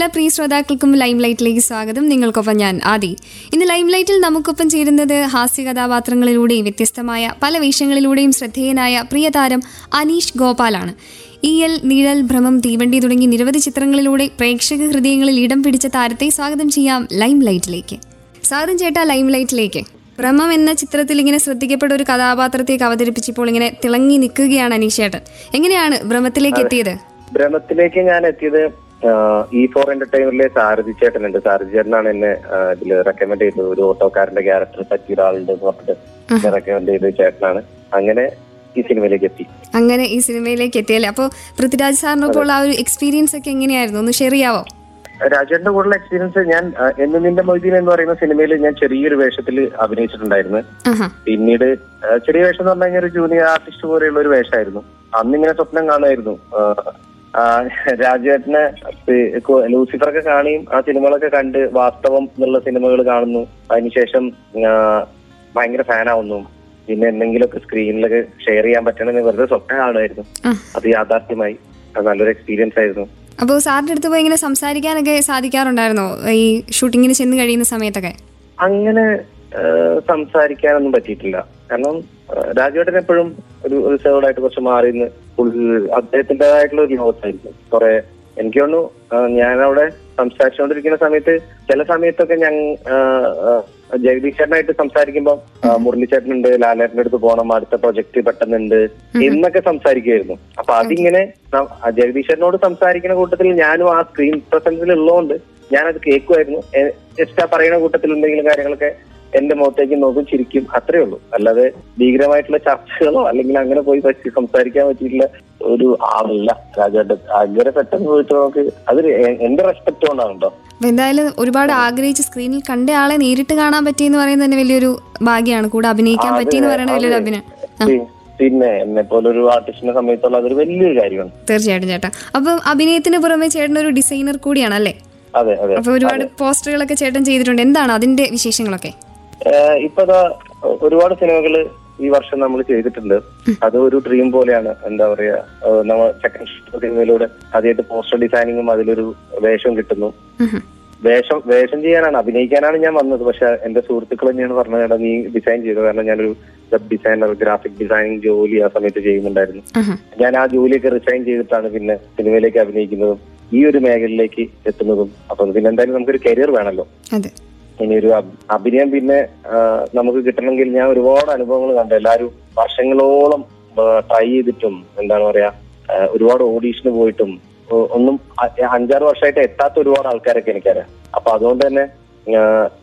എല്ലാ പ്രിയ ശ്രോതാക്കൾക്കും ലൈം ലൈറ്റിലേക്ക് സ്വാഗതം. നിങ്ങൾക്കൊപ്പം ഞാൻ ആദി. ഇന്ന് ലൈം ലൈറ്റിൽ നമുക്കൊപ്പം ചേരുന്നത് ഹാസ്യ കഥാപാത്രങ്ങളിലൂടെയും വ്യത്യസ്തമായ പല വേഷങ്ങളിലൂടെയും ശ്രദ്ധേയനായ പ്രിയതാരം അനീഷ് ഗോപാലാണ്. ഇ എൽ നിഴൽ ഭ്രമം തീവണ്ടി തുടങ്ങി നിരവധി ചിത്രങ്ങളിലൂടെ പ്രേക്ഷക ഹൃദയങ്ങളിൽ ഇടം പിടിച്ച താരത്തെ സ്വാഗതം ചെയ്യാം ലൈം ലൈറ്റിലേക്ക് സ്വാഗതം ചേട്ടാ ലൈം ലൈറ്റിലേക്ക് ഭ്രമം എന്ന ചിത്രത്തിൽ ഇങ്ങനെ ശ്രദ്ധിക്കപ്പെട്ട ഒരു കഥാപാത്രത്തേക്ക് അവതരിപ്പിച്ചപ്പോൾ ഇങ്ങനെ തിളങ്ങി നിൽക്കുകയാണ് അനീഷ് ചേട്ടൻ എങ്ങനെയാണ് ഭ്രമത്തിലേക്ക് എത്തിയത്? ഭ്രമത്തിലേക്ക് ഞാൻ എത്തിയത് ഇ ഫോർ എന്റർടൈനറിലെ സാരഥി ചേട്ടനുണ്ട്. സാരഥി ചേട്ടനാണ് എന്നെ ഇതിൽ റെക്കമെൻഡ് ചെയ്തത്. ഒരു ഓട്ടോക്കാരന്റെ ക്യാരക്ടർ പറ്റിയ ഒരാളുണ്ട് എന്ന് പറഞ്ഞിട്ട് റെക്കമെൻഡ് ചെയ്ത ചേട്ടനാണ്. അങ്ങനെ ഈ സിനിമയിലേക്ക് എത്തി. അങ്ങനെ ഈ സിനിമയിലേക്ക് എത്തിയല്ലേ? അപ്പോൾ പൃഥ്വിരാജ് സാറിനൊപ്പം ആ ഒരു എക്സ്പീരിയൻസ് ഒക്കെ എങ്ങനെയായിരുന്നു? ഒന്ന് ഷെയർ ചെയ്യാവോ? രാജേട്ടന്റെ കൂടുതൽ എക്സ്പീരിയൻസ് ഞാൻ എന്ന് നിന്റെ മൊയ്തീൻ എന്ന് പറയുന്ന സിനിമയിൽ ഞാൻ ചെറിയൊരു വേഷത്തിൽ അഭിനയിച്ചിട്ടുണ്ടായിരുന്നു. പിന്നീട് ചെറിയ വേഷം എന്ന് പറഞ്ഞു കഴിഞ്ഞാൽ ഒരു ജൂനിയർ ആർട്ടിസ്റ്റ് പോലെയുള്ള ഒരു വേഷമായിരുന്നു അന്നിങ്ങനെ സ്വപ്നം കാണുമായിരുന്നു. കു- ലൂസിഫറൊക്കെ കാണിയും ആ സിനിമകളൊക്കെ കണ്ട് വാസ്തവം എന്നുള്ള സിനിമകൾ കാണുന്നു. അതിനുശേഷം ഭയങ്കര ഫാനാവുന്നു. പിന്നെ എന്തെങ്കിലുമൊക്കെ സ്ക്രീനിലൊക്കെ ഷെയർ ചെയ്യാൻ പറ്റണമെന്ന് വെറുതെ സ്വപ്നം കാണുമായിരുന്നു. അത് യാഥാർത്ഥ്യമായി. അത് നല്ലൊരു എക്സ്പീരിയൻസ് ആയിരുന്നു. അപ്പോൾ സാറിന്റെ അടുത്ത് പോയി ഇങ്ങനെ സംസാരിക്കാനൊക്കെ സാധിക്കാറുണ്ടായിരുന്നോ? ഈ ഷൂട്ടിങ്ങിന് ചെന്ന് കഴിയുന്ന സമയത്തൊക്കെ? അങ്ങനെ സംസാരിക്കാനൊന്നും പറ്റിയിട്ടില്ല. കാരണം രാജുവേട്ടൻ എപ്പോഴും ഒരു റിസർവ്ഡ് ആയിട്ട് കുറച്ച് മാറി ഫുൾ അദ്ദേഹത്തിന്റെതായിട്ടുള്ള ഒരു ലോകത്തായിരിക്കും. കുറെ എനിക്ക് തോന്നുന്നു ഞാനവിടെ സംസാരിച്ചുകൊണ്ടിരിക്കുന്ന സമയത്ത് ചില സമയത്തൊക്കെ ഞാൻ ജഗദീഷ് ചേട്ടനായിട്ട് സംസാരിക്കുമ്പോൾ മുരളിച്ചേട്ടനുണ്ട് ലാലേട്ടന്റെ അടുത്ത് പോകണം അടുത്ത പ്രൊജക്ട് പെട്ടെന്നുണ്ട് എന്നൊക്കെ സംസാരിക്കുമായിരുന്നു അപ്പൊ അതിങ്ങനെ ജഗദീഷ് ചേട്ടനോട് സംസാരിക്കുന്ന കൂട്ടത്തിൽ ഞാനും ആ സ്ക്രീൻ പ്രസൻസിൽ ഉള്ളതുകൊണ്ട് ഞാനത് കേൾക്കുമായിരുന്നു എക്സ്ട്രാ പറയുന്ന കൂട്ടത്തിൽ എന്തെങ്കിലും കാര്യങ്ങളൊക്കെ എന്റെ മുഖത്തേക്ക് നോക്കും ചിരിക്കും അത്രേ ഉള്ളൂ. അല്ലാതെ ഭീകരമായിട്ടുള്ള ചർച്ചകളോ അല്ലെങ്കിൽ അങ്ങനെ പോയി പറ്റി സംസാരിക്കാൻ പറ്റിയിട്ടുള്ള ഒരു ആളല്ല രാജാട്ട്. അങ്ങനെ പെട്ടെന്ന് പോയിട്ട് നമുക്ക് അത് എന്റെ റെസ്പെക്ട് കൊണ്ടാണ് കേട്ടോ എന്തായാലും ഒരുപാട് ആഗ്രഹിച്ച് സ്ക്രീനിൽ കണ്ട ആളെ നേരിട്ട് കാണാൻ പറ്റിയെന്ന് പറയുന്നത് തന്നെ വലിയൊരു ഭാഗ്യമാണ് കൂടെ അഭിനയിക്കാൻ പറ്റിയെന്ന് പറയുന്നത് വലിയൊരു അഭിനയം പിന്നെ എന്നെ പോലൊരു ആർട്ടിസ്റ്റിനെ സമയത്തുള്ള അതൊരു വലിയൊരു കാര്യമാണ്. തീർച്ചയായിട്ടും ചേട്ടാ. അപ്പൊ അഭിനയത്തിന് പുറമെ ചേട്ടൻ ഒരു ഡിസൈനർ കൂടിയാണ് അല്ലേ? അതെ അതെ. അപ്പോൾ ഒരുപാട് പോസ്റ്ററുകളൊക്കെ ചേട്ടൻ ചെയ്തിട്ടുണ്ട്. എന്താണ് അതിന്റെ വിശേഷങ്ങളൊക്കെ? ഇപ്പൊ ഒരുപാട് സിനിമകൾ ഈ വർഷം നമ്മൾ ചെയ്തിട്ടുണ്ട്. അത് ഒരു ഡ്രീം പോലെയാണ്. എന്താ പറയാ നമ്മൾ സെക്കൻഡ് സിനിമയിലൂടെ ആദ്യമായിട്ട് പോസ്റ്റർ ഡിസൈനിങ്ങും അതിലൊരു വേഷം കിട്ടുന്നു. വേഷം വേഷം ചെയ്യാനാണ് അഭിനയിക്കാനാണ് ഞാൻ വന്നത്. പക്ഷെ എന്റെ സുഹൃത്തുക്കൾ തന്നെയാണ് പറഞ്ഞത് "എടാ, നീ ഡിസൈൻ ചെയ്തു? കാരണം ഞാനൊരു വെബ് ഡിസൈനർ ഗ്രാഫിക് ഡിസൈനിങ് ജോലി ആ സമയത്ത് ചെയ്യുന്നുണ്ടായിരുന്നു. ഞാൻ ആ ജോലിയൊക്കെ റിസൈൻ ചെയ്തിട്ടാണ് പിന്നെ സിനിമയിലേക്ക് അഭിനയിക്കുന്നതും ഈ ഒരു മേഖലയിലേക്ക് എത്തുന്നതും. അപ്പൊ പിന്നെ എന്തായാലും നമുക്കൊരു കരിയർ വേണമല്ലോ ഇനി ഒരു അഭി- അഭിനയം പിന്നെ നമുക്ക് കിട്ടണമെങ്കിൽ ഞാൻ ഒരുപാട് അനുഭവങ്ങൾ കണ്ടു. എല്ലാവരും വർഷങ്ങളോളം ട്രൈ ചെയ്തിട്ടും എന്താണ് പറയാ ഒരുപാട് ഓഡീഷന് പോയിട്ടും ഒന്നും അഞ്ചാറ് വർഷമായിട്ട് എത്താത്ത ഒരുപാട് ആൾക്കാരൊക്കെ എനിക്കറിയാം. അപ്പൊ അതുകൊണ്ട് തന്നെ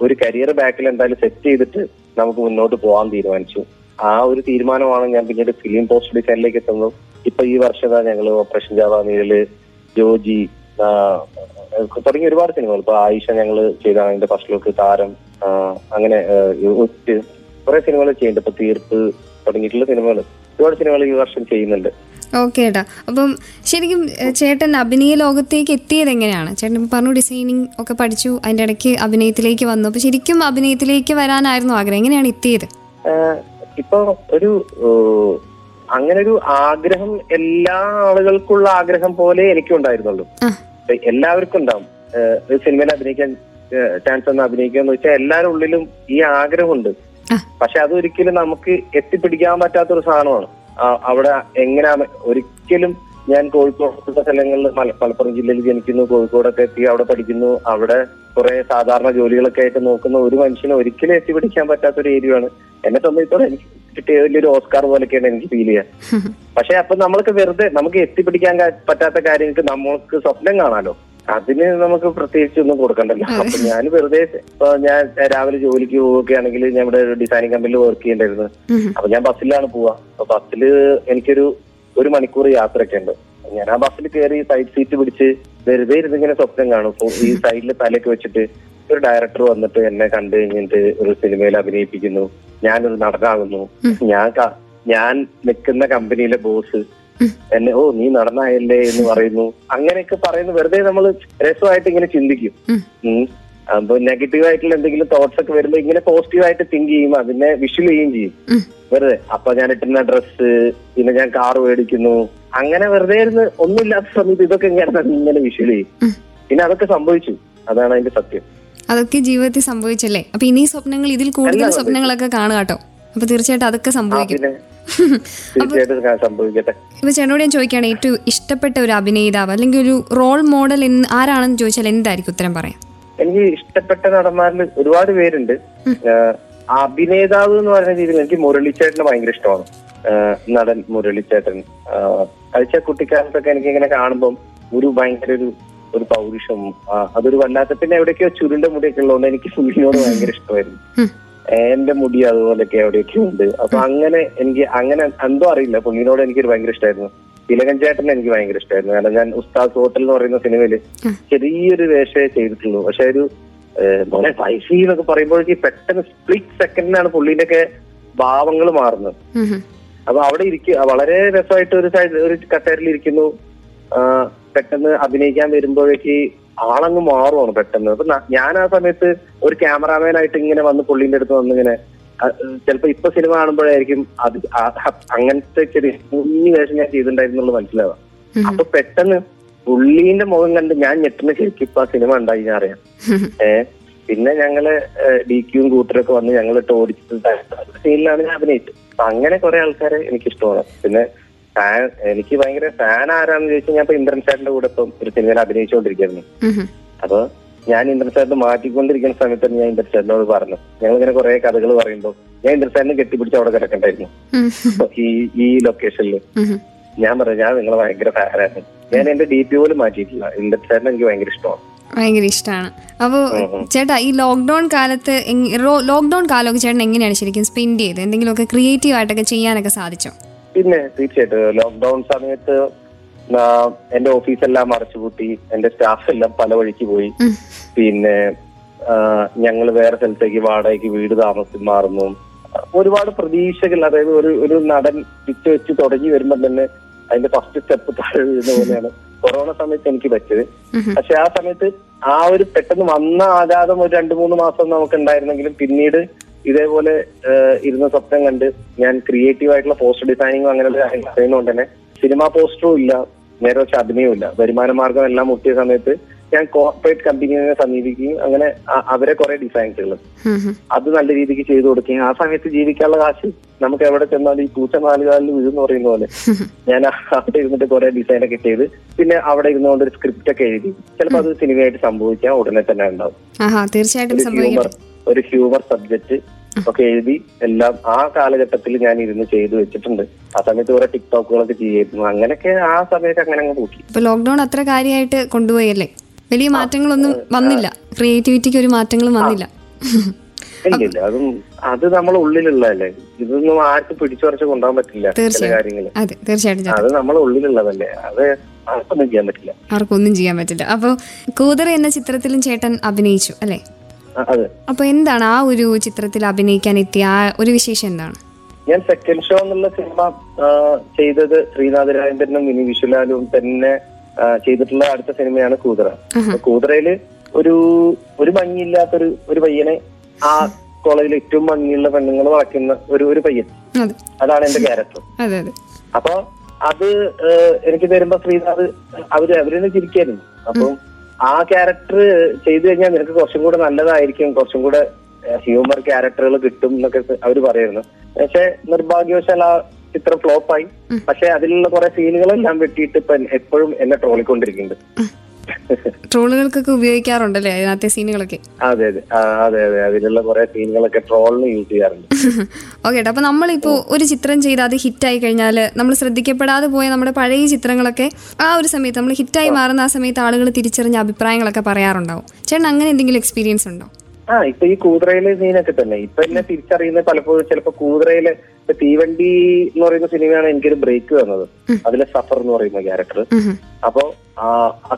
ഒരു കരിയർ ബാക്കിൽ എന്തായാലും സെറ്റ് ചെയ്തിട്ട് നമുക്ക് മുന്നോട്ട് പോകാൻ തീരുമാനിച്ചു. ആ ഒരു തീരുമാനമാണ് ഞാൻ പിന്നീട് ഫിലിം പോസ്റ്റ് ഡിസൈനിലേക്ക് എത്തുന്നത്. ഇപ്പൊ ഈ വർഷം ഞങ്ങൾ ഓപ്പറേഷൻ ജാവാനിയിൽ ജോജി തുടങ്ങി ഒരുപാട് സിനിമകൾ. ഇപ്പൊ ആയിഷ ഞങ്ങൾ ചെയ്ത അതിന്റെ ഫസ്റ്റ് ലുക്ക് താരം അങ്ങനെ കുറെ സിനിമകൾ ചെയ്യുന്നുണ്ട്. ഇപ്പൊ തീർപ്പ് തുടങ്ങിയിട്ടുള്ള സിനിമകൾ ഒരുപാട് സിനിമകൾ ഈ വർഷം ചെയ്യുന്നുണ്ട്. ഓക്കെ ഏട്ടാ അപ്പം ശരിക്കും ചേട്ടൻ അഭിനയ ലോകത്തേക്ക് എത്തിയത് എങ്ങനെയാണ്? ചേട്ടൻ പറഞ്ഞു ഡിസൈനിങ് ഒക്കെ പഠിച്ചു അതിന്റെ ഇടയ്ക്ക് അഭിനയത്തിലേക്ക് വന്നു. അപ്പൊ ശരിക്കും അഭിനയത്തിലേക്ക് വരാനായിരുന്നു ആഗ്രഹം. എങ്ങനെയാണ് എത്തിയത്? ഇപ്പൊ ഒരു അങ്ങനെ ഒരു ആഗ്രഹം എല്ലാ ആളുകൾക്കുള്ള ആഗ്രഹം പോലെ എനിക്കും ഉണ്ടായിരുന്നുള്ളൂ ആ ഇപ്പൊ എല്ലാവർക്കും ഉണ്ടാവും. ഒരു സിനിമയിൽ അഭിനയിക്കാൻ ചാൻസ് ഒന്ന് അഭിനയിക്കുക എന്ന് വെച്ചാൽ എല്ലാവരുടെ ഉള്ളിലും ഈ ആഗ്രഹമുണ്ട്. പക്ഷെ അതൊരിക്കലും നമുക്ക് എത്തിപ്പിടിക്കാൻ പറ്റാത്ത ഒരു സാധനമാണ് അവിടെ എങ്ങനെയാണ് ഒരിക്കലും ഞാൻ കോഴിക്കോട് സ്ഥലങ്ങളിൽ മലപ്പുറം ജില്ലയിൽ ജനിക്കുന്നു കോഴിക്കോടൊക്കെ എത്തി അവിടെ പഠിക്കുന്നു അവിടെ കുറെ സാധാരണ ജോലികളൊക്കെ ആയിട്ട് നോക്കുന്ന ഒരു മനുഷ്യനെ ഒരിക്കലും എത്തിപ്പിടിക്കാൻ പറ്റാത്ത ഒരു ഏരിയയാണ്. എന്നെ സംബന്ധിച്ചോളം എനിക്ക് കിട്ടിയ വലിയൊരു ഓസ്കാർ പോലൊക്കെയാണ് എനിക്ക് ഫീൽ ചെയ്യുക പക്ഷെ അപ്പൊ നമ്മൾക്ക് വെറുതെ നമുക്ക് എത്തിപ്പിടിക്കാൻ പറ്റാത്ത കാര്യങ്ങൾക്ക് നമ്മൾക്ക് സ്വപ്നം കാണാലോ? അതിന് നമുക്ക് പ്രത്യേകിച്ച് ഒന്നും കൊടുക്കണ്ടല്ലോ. അപ്പൊ ഞാൻ വെറുതെ ഇപ്പൊ ഞാൻ രാവിലെ ജോലിക്ക് പോവുകയാണെങ്കിൽ ഞാൻ ഇവിടെ ഒരു ഡിസൈനിങ് കമ്പനിയിൽ വർക്ക് ചെയ്യണ്ടായിരുന്നു. അപ്പൊ ഞാൻ ബസ്സിലാണ് പോവാ. അപ്പൊ ബസ്സിൽ എനിക്കൊരു ഒരു മണിക്കൂർ യാത്രയൊക്കെ ഉണ്ട് ഞാൻ ആ ബസ്സിൽ കയറി സൈഡ് സീറ്റ് പിടിച്ച് വെറുതെ ഇരുന്നിങ്ങനെ സ്വപ്നം കാണും. ഈ സൈഡിൽ തലയൊക്കെ വെച്ചിട്ട് ഒരു ഡയറക്ടർ വന്നിട്ട് എന്നെ കണ്ടു കഴിഞ്ഞിട്ട് ഒരു സിനിമയിൽ അഭിനയിപ്പിക്കുന്നു. ഞാനൊരു നടനാകുന്നു ഞാൻ ഞാൻ നിൽക്കുന്ന കമ്പനിയിലെ ബോസ് എന്നെ ഓ നീ നടനായല്ലേ? എന്ന് പറയുന്നു. അങ്ങനെയൊക്കെ പറയുന്നു. വെറുതെ നമ്മൾ രസമായിട്ട് ഇങ്ങനെ ചിന്തിക്കും. അപ്പൊ നെഗറ്റീവ് ആയിട്ടുള്ള എന്തെങ്കിലും തോട്ട്സ് ഒക്കെ വരുമ്പോ ഇങ്ങനെ പോസിറ്റീവ് ആയിട്ട് തിങ്ക് ചെയ്യും. അതിനെ വിഷ്വൽ ചെയ്യുകയും ചെയ്യും. വെറുതെ അപ്പൊ ഞാൻ ഇട്ടുന്ന ഡ്രസ്സ് പിന്നെ ഞാൻ കാർ മേടിക്കുന്നു. അങ്ങനെ വെറുതെ ഇരുന്ന് ഒന്നുമില്ലാത്ത സമയത്ത് ഇതൊക്കെ ഇങ്ങനെ ഇങ്ങനെ വിഷ്വൽ ചെയ്യും. പിന്നെ അതൊക്കെ സംഭവിച്ചു. അതാണ് അതിന്റെ സത്യം. അതൊക്കെ ജീവിതത്തിൽ സംഭവിച്ചല്ലേ? അപ്പൊ ഇനി സ്വപ്നങ്ങൾ ഇതിൽ കൂടുതൽ സ്വപ്നങ്ങളൊക്കെ കാണുക കേട്ടോ. അപ്പൊ തീർച്ചയായിട്ടും അതൊക്കെ സംഭവിക്കും. ഇപ്പൊ ചേട്ടനോട് ഞാൻ ചോദിക്കുകയാണ് ഏറ്റവും ഇഷ്ടപ്പെട്ട ഒരു അഭിനേതാവ് അല്ലെങ്കിൽ ഒരു റോൾ മോഡൽ ആരാണെന്ന് ചോദിച്ചാൽ എന്തായിരിക്കും ഉത്തരം പറയാം എനിക്ക് ഇഷ്ടപ്പെട്ട നടന്മാരിൽ ഒരുപാട് പേരുണ്ട്. അഭിനേതാവ് എന്ന് പറയുന്ന രീതിയിൽ എനിക്ക് മുരളിച്ചേട്ടനെ ഭയങ്കര ഇഷ്ടമാണ്. നടൻ മുരളിച്ചേട്ടൻ. കളിച്ച കഴിച്ച കുട്ടിക്കാലത്തൊക്കെ എനിക്ക് ഇങ്ങനെ കാണുമ്പം ഒരു ഭയങ്കര ഒരു ഒരു പൗരുഷം അതൊരു വല്ലാത്ത പിന്നെ എവിടെയൊക്കെയോ ചുരുണ്ട മുടിയൊക്കെ ഉള്ളതുകൊണ്ട് എനിക്ക് പുള്ളിനോട് ഭയങ്കര ഇഷ്ടമായിരുന്നു. എന്റെ മുടി അതുപോലെയൊക്കെ എവിടെയൊക്കെ ഉണ്ട്. അപ്പൊ അങ്ങനെ എനിക്ക് അങ്ങനെ എന്തോ അറിയില്ല. പുള്ളിനോട് എനിക്കൊരു ഭയങ്കര ഇഷ്ടമായിരുന്നു. തിലകൻ ചേട്ടനെ എനിക്ക് ഭയങ്കര ഇഷ്ടമായിരുന്നു. കാരണം ഞാൻ ഉസ്താദ് ഹോട്ടൽ എന്ന് പറയുന്ന സിനിമയിൽ ചെറിയൊരു വേഷമേ ചെയ്തിട്ടുള്ളൂ. പക്ഷെ ഒരു മോനെ വൈഫി എന്നൊക്കെ പറയുമ്പോഴേക്ക് പെട്ടെന്ന് സ്പ്ലിറ്റ് സെക്കൻഡിനാണ് പുള്ളിന്റെ ഒക്കെ ഭാവങ്ങൾ മാറുന്നത്. അപ്പൊ അവിടെ ഇരിക്കുക വളരെ രസമായിട്ട് ഒരു സൈഡ് ഒരു കട്ടേരിൽ ഇരിക്കുന്നു. പെട്ടെന്ന് അഭിനയിക്കാൻ വരുമ്പോഴേക്ക് ആളങ്ങ് മാറുവാണ് പെട്ടെന്ന്. അപ്പൊ ഞാൻ ആ സമയത്ത് ഒരു ക്യാമറാമാനായിട്ട് ഇങ്ങനെ വന്ന് പുള്ളിന്റെ അടുത്ത് വന്ന് ഇങ്ങനെ ചിലപ്പോ ഇപ്പൊ സിനിമ കാണുമ്പോഴായിരിക്കും അത് അങ്ങനത്തെ ചെറിയ കുഞ്ഞു വേഷം ഞാൻ ചെയ്തിട്ടുണ്ടായിരുന്നു മനസ്സിലാവാം. അപ്പൊ പെട്ടെന്ന് പുള്ളീന്റെ മുഖം കണ്ട് ഞാൻ ഞെട്ടുന്ന ശരിക്കും ഇപ്പൊ ആ സിനിമ ഉണ്ടായി ഞാൻ അറിയാം. ഏഹ് പിന്നെ ഞങ്ങൾ ഡി ക്യൂവും കൂട്ടരൊക്കെ വന്ന് ഞങ്ങൾ ഇട്ട് ഓടിച്ചിട്ട് സീനിലാണ് ഞാൻ അഭിനയിച്ചത്. അപ്പൊ അങ്ങനെ കുറെ ആൾക്കാരെ എനിക്ക് ഇഷ്ടമാണ് പിന്നെ ഫാൻ എനിക്ക് ഭയങ്കര ഫാൻ ആരാന്ന് ചോദിച്ചാൽ ഞാൻ ഇപ്പൊ ഇന്ദ്രൻ സാറിന്റെ കൂടെ ഇപ്പം ഒരു സിനിമയിൽ അഭിനയിച്ചുകൊണ്ടിരിക്കുന്നു. അപ്പൊ ഞാൻ ഇന്ദ്രൻ സാറിന് മാറ്റിക്കൊണ്ടിരിക്കുന്ന സമയത്ത് ഞാൻ ഇന്ദ്രൻ സാറിനോട് പറഞ്ഞു. ഞങ്ങൾ ഇങ്ങനെ കുറെ കഥകൾ പറയുമ്പോൾ ഞാൻ ഇന്ദ്രൻ സാറിനെ കെട്ടിപ്പിടിച്ച് അവിടെ കിടക്കണ്ടായിരുന്നു. ഈ ഈ ലൊക്കേഷനിൽ. ഞാൻ പറഞ്ഞു ഞാൻ നിങ്ങളെ ഭയങ്കര ഫാനാണ് ഞാൻ എന്റെ ഡി പി പോലും മാറ്റിയിട്ടില്ല. ഇന്ദ്രൻ സാറിനെ എനിക്ക് ഭയങ്കര ഇഷ്ടമാണ്. ഭയങ്കര ഇഷ്ടമാണ് അപ്പോൾ ചേട്ടാ ഈ ലോക്ക്ഡൌൺ കാലത്ത് ലോക്ക്ഡൌൺ കാലമൊക്കെ ചേട്ടൻ എങ്ങനെയാണ് ശരിക്കും സ്പെൻഡ് ചെയ്ത് എന്തെങ്കിലുമൊക്കെ ക്രിയേറ്റീവ് ആയിട്ടൊക്കെ ചെയ്യാനൊക്കെ സാധിച്ചോ? പിന്നെ തീർച്ചയായിട്ടും ലോക്ക്ഡൌൺ സമയത്ത് എന്റെ ഓഫീസെല്ലാം അടച്ചുപൂട്ടി എന്റെ സ്റ്റാഫ് എല്ലാം പല വഴിക്ക് പോയി. പിന്നെ ഞങ്ങൾ വേറെ സ്ഥലത്തേക്ക് വാടകയ്ക്ക് വീട് താമസം മാറുന്നു ഒരുപാട് പ്രതീക്ഷകൾ അതായത് ഒരു ഒരു നടൻ പിച്ച് വെച്ച് തുടങ്ങി വരുമ്പോൾ തന്നെ അതിന്റെ ഫസ്റ്റ് സ്റ്റെപ്പ് താഴെ വീഴുന്ന പോലെയാണ് കൊറോണ സമയത്ത് എനിക്ക് പറ്റിയത്. പക്ഷെ ആ സമയത്ത് ആ ഒരു പെട്ടെന്ന് വന്ന ആഘാതം ഒരു രണ്ടു മൂന്ന് മാസം നമുക്ക് ഉണ്ടായിരുന്നെങ്കിലും പിന്നീട് ഇതേപോലെ ഇരുന്ന് സ്വപ്നം കണ്ട് ഞാൻ ക്രിയേറ്റീവ് ആയിട്ടുള്ള പോസ്റ്റർ ഡിസൈനിങ്ങും അങ്ങനെയുള്ള കാര്യങ്ങൾ ചെയ്യുന്നതുകൊണ്ട് തന്നെ സിനിമാ പോസ്റ്ററും ഇല്ല നേരെ വെച്ച് അഭിനയവും ഇല്ല. വരുമാന മാർഗം എല്ലാം മുട്ടിയ സമയത്ത് ഞാൻ കോർപ്പറേറ്റ് കമ്പനിയെ സമീപിക്കുകയും അങ്ങനെ അവരെ കുറെ ഉം. അത് നല്ല രീതിക്ക് ചെയ്തു കൊടുക്കുകയും ആ സമയത്ത് ജീവിക്കാനുള്ള കാശ് നമുക്ക് എവിടെ ചെന്നാലും ഈ പൂച്ച നാലുകാലിൽ വീഴുന്ന് പറയുന്ന പോലെ ഞാൻ അവിടെ ഇരുന്നിട്ട് കുറെ ഡിസൈൻ ഒക്കെ ചെയ്ത് പിന്നെ അവിടെ ഇരുന്നുകൊണ്ട് ഒരു സ്ക്രിപ്റ്റ് ഒക്കെ എഴുതി. ചിലപ്പോൾ അത് സിനിമയായിട്ട് സംഭവിക്കാൻ ഉടനെ തന്നെ ഉണ്ടാവും. തീർച്ചയായിട്ടും ഒരു ഹ്യൂമർ സബ്ജക്ട് ഒക്കെ എഴുതി എല്ലാം ആ കാലഘട്ടത്തിൽ ഞാൻ ഇരുന്ന് ചെയ്തു വെച്ചിട്ടുണ്ട്. ആ സമയത്ത് കുറെ ടിക്ടോക്കുകളൊക്കെ ചെയ്യായിരുന്നു അങ്ങനെയൊക്കെ ആ സമയത്ത് അങ്ങനെ അങ്ങ് നോക്കി ഇപ്പൊ ലോക്ക്ഡൌൺ അത്ര കാര്യമായിട്ട് കൊണ്ടുപോയല്ലേ വലിയ മാറ്റങ്ങളൊന്നും വന്നില്ല. ക്രിയേറ്റിവിറ്റിക്ക് ഒരു മാറ്റങ്ങളും വന്നില്ല. ഇല്ല ഇല്ല. അതും അത് നമ്മളെ ഉള്ളിലുള്ളതല്ലേ? ഇതൊന്നും ആർക്കും പിടിച്ചുറച്ച് കൊണ്ടുപോകാൻ പറ്റില്ല ചില കാര്യങ്ങൾ അതെ നമ്മളെ ഉള്ളിലുള്ളതല്ലേ? അത് ആർക്കൊന്നും ചെയ്യാൻ പറ്റില്ല. ആർക്കൊന്നും ചെയ്യാൻ പറ്റില്ല. അപ്പോൾ കൂതറ എന്ന ചിത്രത്തിലും ചേട്ടൻ അഭിനയിച്ചു അല്ലേ? അപ്പോൾ എന്താണ് ആ ഒരു ചിത്രത്തിൽ അഭിനയിക്കാൻ എത്തിയ ആ ഒരു വിശേഷം എന്താണ്? ഞാൻ സെക്കൻഡ് ഷോ എന്നുള്ള സിനിമ ചെയ്തത് ശ്രീനാഥ് രാജേന്ദ്രനും മിനി വിശ്വലാലും തന്നെ ചെയ്തിട്ടുള്ള അടുത്ത സിനിമയാണ് കൂതറ. അപ്പൊ കൂതറയിൽ ഒരു ഒരു ഭംഗിയില്ലാത്തൊരു ഒരു പയ്യനെ ആ കോളേജിൽ ഏറ്റവും ഭംഗിയുള്ള പെണ്ണുങ്ങൾ വളയ്ക്കുന്ന ഒരു ഒരു പയ്യൻ. അതെ. അതാണ് എന്റെ ക്യാരക്ടർ. അപ്പൊ അത് എനിക്ക് തരുമ്പോ ശ്രീനാഥ് അവർ അവരെന്നെ ചിരിക്കായിരുന്നു. അപ്പം ആ ക്യാരക്ടർ ചെയ്തു കഴിഞ്ഞാൽ നിനക്ക് കുറച്ചും കൂടെ നല്ലതായിരിക്കും കുറച്ചും കൂടെ ഹ്യൂമർ ക്യാരക്ടറുകൾ കിട്ടും എന്നൊക്കെ അവർ പറയുന്നു. പക്ഷെ നിർഭാഗ്യവശാൽ ആ ചിത്രം ഫ്ലോപ്പായി പക്ഷെ അതിലുള്ള കുറെ സീനുകളെല്ലാം വെട്ടിയിട്ട് ഇപ്പൊ എപ്പോഴും എന്നെ ട്രോളിക്കൊണ്ടിരിക്കുന്നുണ്ട് ട്രോളുകൾക്കൊക്കെ ഉപയോഗിക്കാറുണ്ടല്ലേ? അതിനകത്തെ സീനുകളൊക്കെ? അതെ അതെ. അതെ അതെ. അതിലുള്ള കുറെ സീനുകളൊക്കെ ട്രോളിന് യൂസ് ചെയ്യാറുണ്ട്. ഓക്കെ അപ്പൊ നമ്മളിപ്പോ ഒരു ചിത്രം ചെയ്ത് അത് ഹിറ്റായി കഴിഞ്ഞാൽ നമ്മൾ ശ്രദ്ധിക്കപ്പെടാതെ പോയ നമ്മുടെ പഴയ ചിത്രങ്ങളൊക്കെ ആ ഒരു സമയത്ത് നമ്മൾ ഹിറ്റായി മാറുന്ന ആ സമയത്ത് ആളുകൾ തിരിച്ചറിഞ്ഞ അഭിപ്രായങ്ങളൊക്കെ പറയാറുണ്ടാവും. ചേട്ടൻ അങ്ങനെ എന്തെങ്കിലും എക്സ്പീരിയൻസ് ഉണ്ടോ? ആ ഇപ്പൊ ഈ കൂതറയിലെ സീനൊക്കെ തന്നെ. ഇപ്പൊ എന്നെ തിരിച്ചറിയുന്നത് പലപ്പോഴും ചിലപ്പോ കൂതറയിലെ ഇപ്പൊ തീവണ്ടി എന്ന് പറയുന്ന സിനിമയാണ് എനിക്കൊരു ബ്രേക്ക് തന്നത് അതിലെ സഫർ എന്ന് പറയുന്ന ക്യാരക്ടർ. അപ്പോ ആ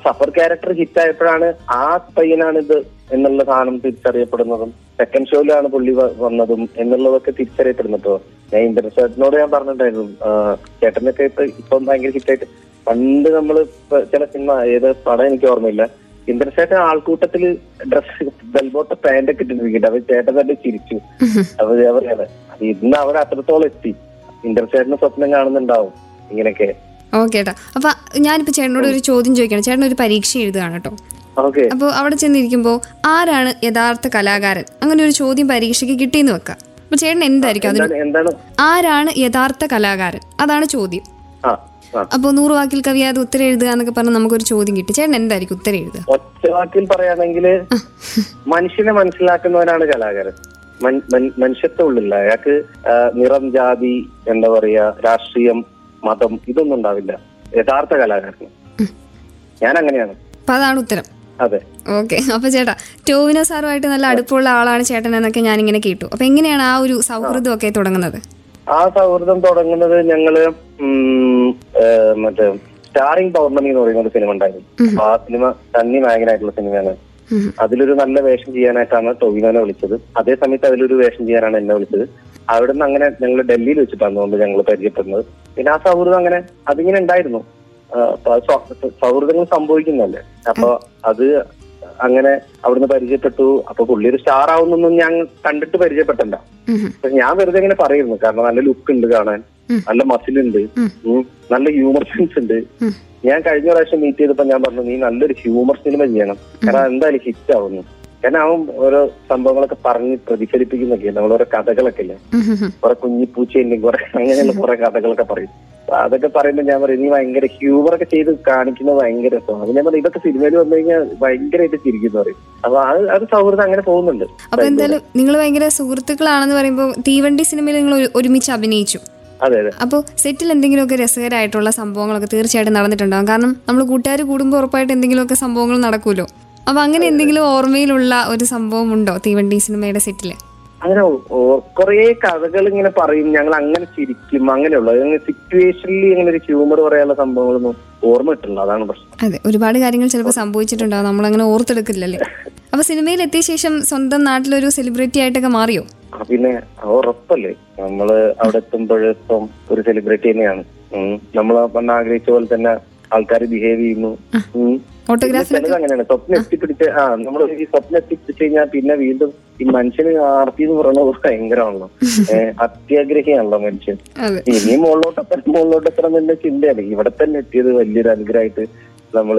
സഫർ ക്യാരക്ടർ ഹിറ്റ് ആയപ്പോഴാണ് ആ പയ്യനാണിത് എന്നുള്ള സാധനം തിരിച്ചറിയപ്പെടുന്നതും സെക്കൻഡ് ഷോയിലാണ് പുള്ളി വന്നതും എന്നുള്ളതൊക്കെ തിരിച്ചറിയപ്പെടുന്നപ്പോ ഞാൻ ഇന്റർസെറ്റിനോട് ഞാൻ പറഞ്ഞിട്ടുണ്ടായിരുന്നു. ചേട്ടനൊക്കെ ഇപ്പൊ ഇപ്പം ഭയങ്കര ഹിറ്റായിട്ട് പണ്ട് നമ്മൾ ചില സിനിമ ഏത് പടം എനിക്ക് ഓർമ്മയില്ല. ഇന്റർസെറ്റ് ആൾക്കൂട്ടത്തിൽ ഡ്രസ് ബെൽബോട്ട പാന്റ് ഒക്കെ ഇട്ടിരിക്കട്ടെ അപ്പൊ ചേട്ടൻ തന്നെ ചിരിച്ചു. അപ്പൊ ഞാൻ പറയാണ് ഇന്ന് അവർ അത്രത്തോളം എത്തി. ഇന്റർസെറ്റിന് സ്വപ്നം കാണുന്നുണ്ടാവും. ഇങ്ങനെയൊക്കെ. ഓക്കെ ഏട്ടാ അപ്പൊ ഞാനിപ്പോ ചേട്ടനോട് ഒരു ചോദ്യം ചോദിക്കണം. ചേട്ടൻ ഒരു പരീക്ഷ എഴുതുകയാണ് കേട്ടോ അപ്പൊ അപ്പോൾ അവിടെ ചെന്നിരിക്കുമ്പോൾ ആരാണ് യഥാർത്ഥ കലാകാരൻ? അങ്ങനെ ഒരു ചോദ്യം പരീക്ഷയ്ക്ക് കിട്ടിയെന്ന് വെക്കാം. അപ്പൊ ചേട്ടൻ എന്തായിരിക്കും അതിന് ആരാണ് യഥാർത്ഥ കലാകാരൻ? അതാണ് ചോദ്യം. അപ്പോൾ നൂറ് വാക്കിൽ കവിയാതെ ഉത്തരം എഴുതുക എന്നൊക്കെ പറഞ്ഞ് നമുക്കൊരു ചോദ്യം കിട്ടി. ചേട്ടൻ എന്തായിരിക്കും ഉത്തരം എഴുതുക? ഒറ്റ വാക്കിൽ പറയുകയാണെങ്കിൽ മനുഷ്യനെ മനസ്സിലാക്കുന്നവനാണ് കലാകാരൻ. മനുഷ്യത്തെ ഉള്ളില്ല. അയാൾക്ക് നിറം ജാതി എന്താ പറയാ രാഷ്ട്രീയം മതം ഇതൊന്നും ഉണ്ടാവില്ല. യഥാർത്ഥ കലാകാരൻ. ഞാൻ അങ്ങനെയാണ് അതാണ് ഉത്തരം. അതെ. ഓക്കെ. അപ്പൊ ചേട്ടാ ടോവിനോ സാറുമായിട്ട് നല്ല അടുപ്പമുള്ള ആളാണ് ചേട്ടൻ എന്നൊക്കെ ഞാൻ ഇങ്ങനെ കേട്ടു. അപ്പൊ എങ്ങനെയാണ് ആ ഒരു സൗഹൃദം ഒക്കെ തുടങ്ങുന്നത്? ആ സൗഹൃദം തുടങ്ങുന്നത് ഞങ്ങൾ മറ്റേ സ്റ്റാറിംഗ് പൗർണമി എന്ന് പറയുന്ന ഒരു സിനിമ ഉണ്ടായിരുന്നു. അപ്പൊ ആ സിനിമ തന്നി നായകനായിട്ടുള്ള സിനിമയാണ് അതിലൊരു നല്ല വേഷം ചെയ്യാനായിട്ടാണ് ടൊവിനോനെ വിളിച്ചത്. അതേ സമയത്ത് അതിലൊരു വേഷം ചെയ്യാനാണ് എന്നെ വിളിച്ചത്. അവിടുന്ന് അങ്ങനെ ഞങ്ങൾ ഡൽഹിയിൽ വെച്ചിട്ടാണ് അതുകൊണ്ട് ഞങ്ങൾ പരിചയപ്പെടുന്നത്. പിന്നെ ആ സൗഹൃദം അങ്ങനെ അതിങ്ങനെ ഉണ്ടായിരുന്നു. സൗഹൃദങ്ങൾ സംഭവിക്കുന്നല്ലേ അപ്പൊ അത് അങ്ങനെ അവിടുന്ന് പരിചയപ്പെട്ടു. അപ്പൊ പുള്ളി ഒരു സ്റ്റാർ ആവുന്നൊന്നും ഞാൻ കണ്ടിട്ട് പരിചയപ്പെട്ടല്ല. ഞാൻ വെറുതെ ഇങ്ങനെ പറയുന്നു. കാരണം നല്ല ലുക്ക് ഉണ്ട് കാണാൻ. നല്ല മസിൽ ഉണ്ട്. നല്ല ഹ്യൂമർ സെൻസ് ഉണ്ട്. ഞാൻ കഴിഞ്ഞ പ്രാവശ്യം മീറ്റ് ചെയ്തപ്പോ ഞാൻ പറഞ്ഞു നീ നല്ലൊരു ഹ്യൂമർ സിനിമ ചെയ്യണം. കാരണം എന്തായാലും ഹിറ്റ് ആവുന്നു. കാരണം അവൻ ഓരോ സംഭവങ്ങളൊക്കെ പറഞ്ഞ് പ്രതിഫലിപ്പിക്കുന്നൊക്കെ നമ്മൾ ഓരോ കഥകളൊക്കെ ഇല്ലേ. കുറെ കുഞ്ഞിപ്പൂച്ചയുണ്ടെങ്കിൽ കുറെ അങ്ങനെയുള്ള കുറെ കഥകളൊക്കെ പറയും. അതൊക്കെ പറയുമ്പോൾ ഞാൻ പറയും നീ ഭയങ്കര ഹ്യൂമർ ഒക്കെ ചെയ്ത് കാണിക്കുന്നത് ഭയങ്കര രസമാണ്. അപ്പൊ ഞാൻ പറയും ഇതൊക്കെ സിനിമയിൽ വന്നു കഴിഞ്ഞാൽ ഭയങ്കരമായിട്ട് ചിരിക്കുന്നു പറയും. അപ്പൊ അത് അത് സൗഹൃദം അങ്ങനെ പോകുന്നുണ്ട്. അപ്പൊ എന്തായാലും നിങ്ങൾ ഭയങ്കര സുഹൃത്തുക്കളാണെന്ന് പറയുമ്പോൾ തീവണ്ടി സിനിമയിൽ നിങ്ങൾ ഒരുമിച്ച് അഭിനയിച്ചു. അതെ അതെ അപ്പോൾ സെറ്റിൽ എന്തെങ്കിലുമൊക്കെ രസകരമായിട്ടുള്ള സംഭവങ്ങളൊക്കെ തീർച്ചയായിട്ടും നടന്നിട്ടുണ്ടാകും കാരണം നമ്മൾ കൂട്ടുകാർ കൂടുമ്പോൾ ഉറപ്പായിട്ട് എന്തെങ്കിലുമൊക്കെ സംഭവങ്ങൾ നടക്കുമല്ലോ അപ്പൊ അങ്ങനെ എന്തെങ്കിലും ഓർമ്മയിലുള്ള ഒരു സംഭവം ഉണ്ടോ തീവണ്ടി സിനിമയുടെ സെറ്റിൽ? അങ്ങനെ കുറെ കഥകൾ ഇങ്ങനെ പറയും. ഞങ്ങൾ അങ്ങനെ ചിരിക്കും അങ്ങനെയുള്ള. സിറ്റുവേഷനിൽ ഇങ്ങനെ ഒരു ഹ്യൂമർ പറയാനുള്ള സംഭവങ്ങളൊന്നും ഓർമ്മ കിട്ടില്ല അതാണ് പ്രശ്നം. അതെ ഒരുപാട് കാര്യങ്ങൾ ചിലപ്പോൾ സംഭവിച്ചിട്ടുണ്ടാവും. നമ്മളങ്ങനെ ഓർത്തെടുക്കില്ലല്ലേ? അപ്പൊ സിനിമയിൽ എത്തിയ ശേഷം സ്വന്തം നാട്ടിലൊരു സെലിബ്രിറ്റി ആയിട്ടൊക്കെ മാറിയോ? പിന്നെ ഉറപ്പല്ലേ? നമ്മൾ അവിടെ എത്തുമ്പോഴത്തും ഒരു സെലിബ്രിറ്റി തന്നെയാണ്. നമ്മൾ പണ്ട് ആഗ്രഹിച്ച പോലെ തന്നെ ആൾക്കാർ ബിഹേവ് ചെയ്യുന്നു. ചിലത് അങ്ങനെയാണ്. സ്വപ്നം എത്തിപ്പിടിച്ച് ആ നമ്മൾ ഈ സ്വപ്നം എത്തിപ്പിടിച്ചു കഴിഞ്ഞാൽ പിന്നെ വീണ്ടും ഈ മനുഷ്യന് ആർത്തി എന്ന് പറയുന്നത് ഭയങ്കരമാണല്ലോ. അത്യാഗ്രഹിയാണല്ലോ മനുഷ്യൻ. ഇനി മുകളിലോട്ട് എത്ര മുകളിലോട്ട് എത്തണം എന്ന ചിന്തയാണ് ഇവിടെ തന്നെ എത്തിയത് വലിയൊരു അനുഗ്രഹമായിട്ട് നമ്മൾ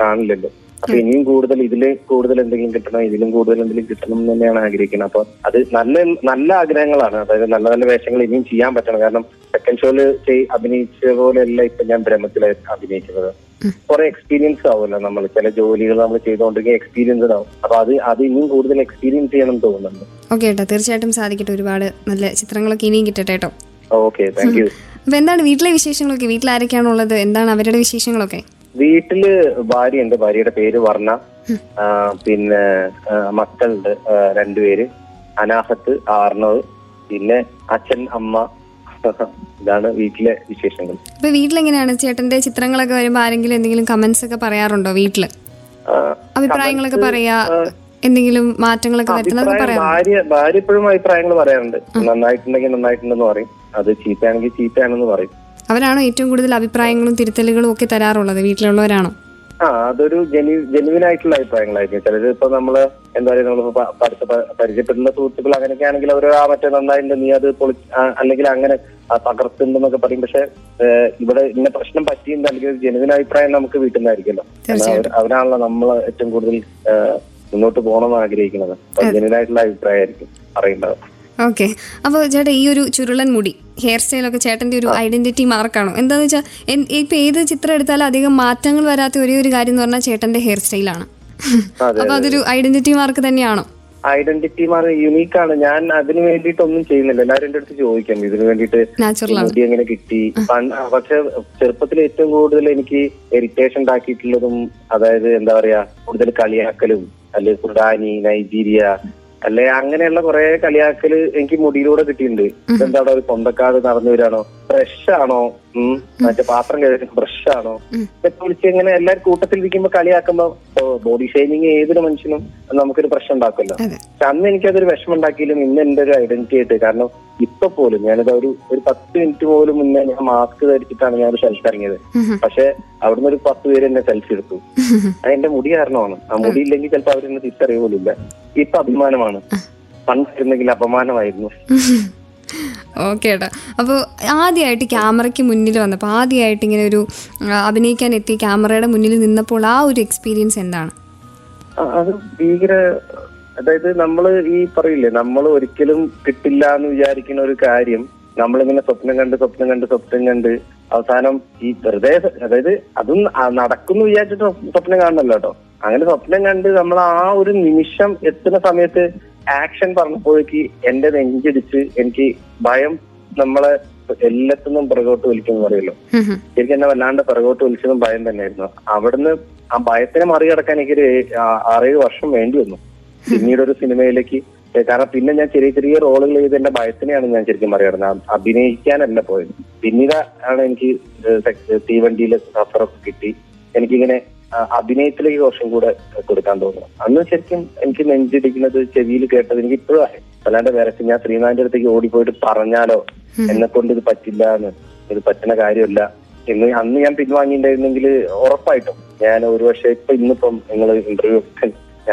കാണില്ലല്ലോ. അപ്പൊ ഇനിയും കൂടുതൽ ഇതിൽ കൂടുതൽ എന്തെങ്കിലും കിട്ടണം ഇതിലും കൂടുതൽ എന്തെങ്കിലും കിട്ടണം എന്ന് തന്നെയാണ് ആഗ്രഹിക്കുന്നത്. അപ്പൊ അത് നല്ല നല്ല ആഗ്രഹങ്ങളാണ്. അതായത് നല്ല നല്ല വേഷങ്ങൾ ഇനിയും ചെയ്യാൻ പറ്റണം. കാരണം സെക്കൻഡ് ഷോയിൽ അഭിനയിച്ച പോലെയല്ല ഇപ്പൊ ഞാൻ ബ്രഹ്മത്തിലെ അഭിനയിക്കുന്നത്. കുറെ എക്സ്പീരിയൻസ് ആവുമല്ലോ നമ്മൾ ചില ജോലികൾ നമ്മൾ ചെയ്തുകൊണ്ടിരിക്കുക എക്സ്പീരിയൻസ് ആവും അപ്പൊ അത് അത് ഇനിയും കൂടുതൽ എക്സ്പീരിയൻസ് ചെയ്യണം എന്ന് തോന്നുന്നുണ്ട്. ഓക്കെ ഏട്ടാ തീർച്ചയായിട്ടും സാധിക്കട്ടെ. ഒരുപാട് നല്ല ചിത്രങ്ങളൊക്കെ ഇനിയും കിട്ടട്ടെ കേട്ടോ. ഓക്കെ താങ്ക് യു അപ്പൊ എന്താണ് വീട്ടിലെ വിശേഷങ്ങളൊക്കെ? വീട്ടിൽ ആരൊക്കെയാണുള്ളത് എന്താണ് അവരുടെ വിശേഷങ്ങളൊക്കെ? വീട്ടിൽ ഭാര്യയുണ്ട്. ഭാര്യയുടെ പേര് വർണ. പിന്നെ മക്കളുണ്ട് രണ്ടുപേര്. അനാഹത്ത് ആർണവ് പിന്നെ അച്ഛൻ അമ്മ. ഇതാണ് വീട്ടിലെ വിശേഷങ്ങൾ. ഇപ്പൊ വീട്ടിലെങ്ങനെയാണ് ചേട്ടന്റെ ചിത്രങ്ങളൊക്കെ വരുമ്പോ ആരെങ്കിലും എന്തെങ്കിലും കമന്റ്സ് ഒക്കെ പറയാറുണ്ടോ വീട്ടിൽ? അഭിപ്രായങ്ങളൊക്കെ പറയാ എന്തെങ്കിലും മാറ്റങ്ങളൊക്കെ വരുത്തുന്നത് ഭാര്യ ഭാര്യ എപ്പോഴും അഭിപ്രായങ്ങൾ പറയാറുണ്ട്. നന്നായിട്ടുണ്ടെങ്കിൽ നന്നായിട്ടുണ്ടെന്ന് പറയും. അത് ചീത്തയാണെങ്കിൽ ചീത്തയാണെന്ന് പറയും. അവരാണോ ഏറ്റവും കൂടുതൽ അഭിപ്രായങ്ങളും തിരുത്തലുകളും ഒക്കെ തരാറുള്ളത് വീട്ടിലുള്ളവരാണോ? ആ അതൊരു ജെന്യു ജെന്യുവൻ ആയിട്ടുള്ള അഭിപ്രായങ്ങളായിരിക്കും. ചിലത് ഇപ്പൊ നമ്മൾ എന്താ പറയുക നമ്മളിപ്പോ പരിചയപ്പെടുന്ന സുഹൃത്തുക്കൾ അങ്ങനെയൊക്കെ ആണെങ്കിൽ അവർ ആ മറ്റേ നന്നായിട്ടുണ്ട് നീ അത് പൊളി അല്ലെങ്കിൽ അങ്ങനെ തകർത്തുണ്ടെന്നൊക്കെ പറയും. പക്ഷെ ഇവിടെ ഇന്ന പ്രശ്നം പറ്റിയിട്ടുണ്ട് അല്ലെങ്കിൽ ജെനുവിൻ അഭിപ്രായം നമുക്ക് വീട്ടിൽ നിന്നായിരിക്കുമല്ലോ. അവരാണല്ലോ നമ്മൾ ഏറ്റവും കൂടുതൽ മുന്നോട്ട് പോകണമെന്ന് ആഗ്രഹിക്കുന്നത് അപ്പൊ ജെനുവിൻ ആയിട്ടുള്ള അഭിപ്രായമായിരിക്കും പറയുന്നത് ഓക്കെ. അപ്പോൾ ചേട്ടാ ഈ ഒരു ചുരുളൻ മുടി ഹെയർ സ്റ്റൈലൊക്കെ ചേട്ടന്റെ ഒരു ഐഡന്റിറ്റി മാർക്കാണോ എന്താന്ന് വെച്ചാൽ ഇപ്പൊ ഏത് ചിത്രം എടുത്താലും അധികം മാറ്റങ്ങൾ വരാത്ത ഒരേ ഒരു കാര്യം എന്ന് പറഞ്ഞാൽ ചേട്ടന്റെ ഹെയർ സ്റ്റൈലാണ് അതെ, അപ്പൊ അതൊരു ഐഡന്റിറ്റി മാർക്ക് തന്നെയാണോ? ഐഡന്റിറ്റി മാർക്ക് യുണീക്ക് ആണ്. ഞാൻ അതിന് വേണ്ടിയിട്ട് ഒന്നും ചെയ്യുന്നില്ല. എല്ലാവരും എന്റെ അടുത്ത് ചോദിക്കാം ഇതിന് വേണ്ടിയിട്ട് മുടി എങ്ങനെ കിട്ടി? പക്ഷെ ചെറുപ്പത്തിൽ ഏറ്റവും കൂടുതൽ എനിക്ക് ഇറിറ്റേഷൻ ഉണ്ടാക്കിയിട്ടുള്ളതും അതായത് എന്താ പറയാ കൂടുതൽ കളിയാക്കലും അല്ലെങ്കിൽ സുഡാനി നൈജീരിയ അല്ലെ അങ്ങനെയുള്ള കുറെ കളിയാക്കൽ എനിക്ക് മുടിയിലൂടെ കിട്ടിയിട്ടുണ്ട്. എന്താണോ ഒരു പൊന്തക്കാട് നടന്നു വരാണോ ഫ്രഷ് ആണോ മറ്റേ പാത്രം കഴിഞ്ഞ ഫ്രഷ് ആണോ ഇതൊക്കെ വിളിച്ച് ഇങ്ങനെ എല്ലാവരും കൂട്ടത്തിൽ ഇരിക്കുമ്പോ കളിയാക്കുമ്പോ ബോഡി ഷെയ്മിങ് ഏതൊരു മനുഷ്യനും നമുക്കൊരു പ്രശ്നം ഉണ്ടാക്കുമല്ലോ. പക്ഷെ അന്ന് എനിക്കതൊരു വിഷമം ഉണ്ടാക്കിയാലും ഇന്ന് എന്റെ ഒരു ഐഡന്റിറ്റി ആയിട്ട്. കാരണം ഇപ്പൊ പോലും ഞാനിത് ഒരു ഒരു പത്ത് മിനിറ്റ് പോലും മുന്നേ ഞാൻ മാസ്ക് ധരിച്ചിട്ടാണ് ഞാൻ ഒരു സ്ഥലത്ത് ഇറങ്ങിയത് പക്ഷെ അവിടുന്ന് ഒരു പത്ത് പേര് എന്നെ സെൽഫി എടുത്തു. അത് എന്റെ മുടി കാരണമാണ്. ആ മുടി ഇല്ലെങ്കിൽ ചിലപ്പോൾ അവരെന്നെ തിരിച്ചറിയ പോലും ഇല്ല ഇപ്പൊ അഭിമാനമാണ്. പണ്ടായിരുന്നെങ്കിൽ അപമാനമായിരുന്നു. ഓക്കെ ഏട്ടാ. അപ്പോൾ ആദ്യമായിട്ട് ക്യാമറയ്ക്ക് മുന്നിൽ വന്നപ്പോൾ ആദ്യമായിട്ട് ഇങ്ങനെ ഒരു അഭിനയിക്കാൻ എത്തി ക്യാമറയുടെ മുന്നിൽ നിന്നപ്പോൾ ആ ഒരു എക്സ്പീരിയൻസ് എന്താണ്? അത് ഭീകര അതായത് നമ്മൾ ഈ പറയില്ലേ നമ്മൾ ഒരിക്കലും കിട്ടില്ല എന്ന് വിചാരിക്കുന്ന ഒരു കാര്യം നമ്മളിങ്ങനെ സ്വപ്നം കണ്ട് സ്വപ്നം കണ്ട് സ്വപ്നം കണ്ട് അവസാനം ഈ വെറുതെ അതായത് അതും നടക്കുന്നു വിചാരിച്ചിട്ട് സ്വപ്- സ്വപ്നം കാണണല്ലോ കേട്ടോ. അങ്ങനെ സ്വപ്നം കണ്ട് നമ്മൾ ആ ഒരു നിമിഷം എത്തുന്ന സമയത്ത് ആക്ഷൻ പറഞ്ഞപ്പോഴേക്ക് എന്റെ നെഞ്ചിടിച്ച് എനിക്ക് ഭയം നമ്മളെ എല്ലാത്തിനും പുറകോട്ട് വലിക്കുന്നു പറയല്ലോ. ശരിക്കും എന്നെ വല്ലാണ്ട് പിറകോട്ട് വലിച്ചതും ഭയം തന്നെയായിരുന്നു. അവിടുന്ന് ആ ഭയത്തിനെ മറികടക്കാൻ എനിക്കൊരു ആറേഴ് വർഷം വേണ്ടി വന്നു. പിന്നീട് ഒരു സിനിമയിലേക്ക് കാരണം പിന്നെ ഞാൻ ചെറിയ ചെറിയ റോളുകൾ ചെയ്ത് എന്റെ ഭയത്തിനെയാണ് ഞാൻ ശരിക്കും പറയുന്നത് അഭിനയിക്കാനല്ല പോയത്. പിന്നീട് ആണ് എനിക്ക് തീവണ്ടിയിലെ സഫറൊക്കെ കിട്ടി. എനിക്കിങ്ങനെ അഭിനയത്തിലേക്ക് കുറച്ചും കൂടെ കൊടുക്കാൻ തോന്നുന്നു. അന്ന് ശരിക്കും എനിക്ക് നെഞ്ചിടിക്കുന്നത് ചെവിയിൽ കേട്ടത് എനിക്ക് ഇപ്പോഴും അല്ലാണ്ട് വേറെ ഞാൻ ശ്രീനാഥിന്റെ അടുത്തേക്ക് ഓടിപ്പോയിട്ട് പറഞ്ഞാലോ? എന്നെ കൊണ്ട് ഇത് പറ്റില്ല എന്ന്. ഇത് പറ്റുന്ന കാര്യമല്ല. എന്ന് അന്ന് ഞാൻ പിൻവാങ്ങിയിട്ടുണ്ടായിരുന്നെങ്കിൽ ഉറപ്പായിട്ടും ഞാൻ ഒരു പക്ഷേ ഇപ്പൊ ഇന്നിപ്പം നിങ്ങൾ ഇന്റർവ്യൂ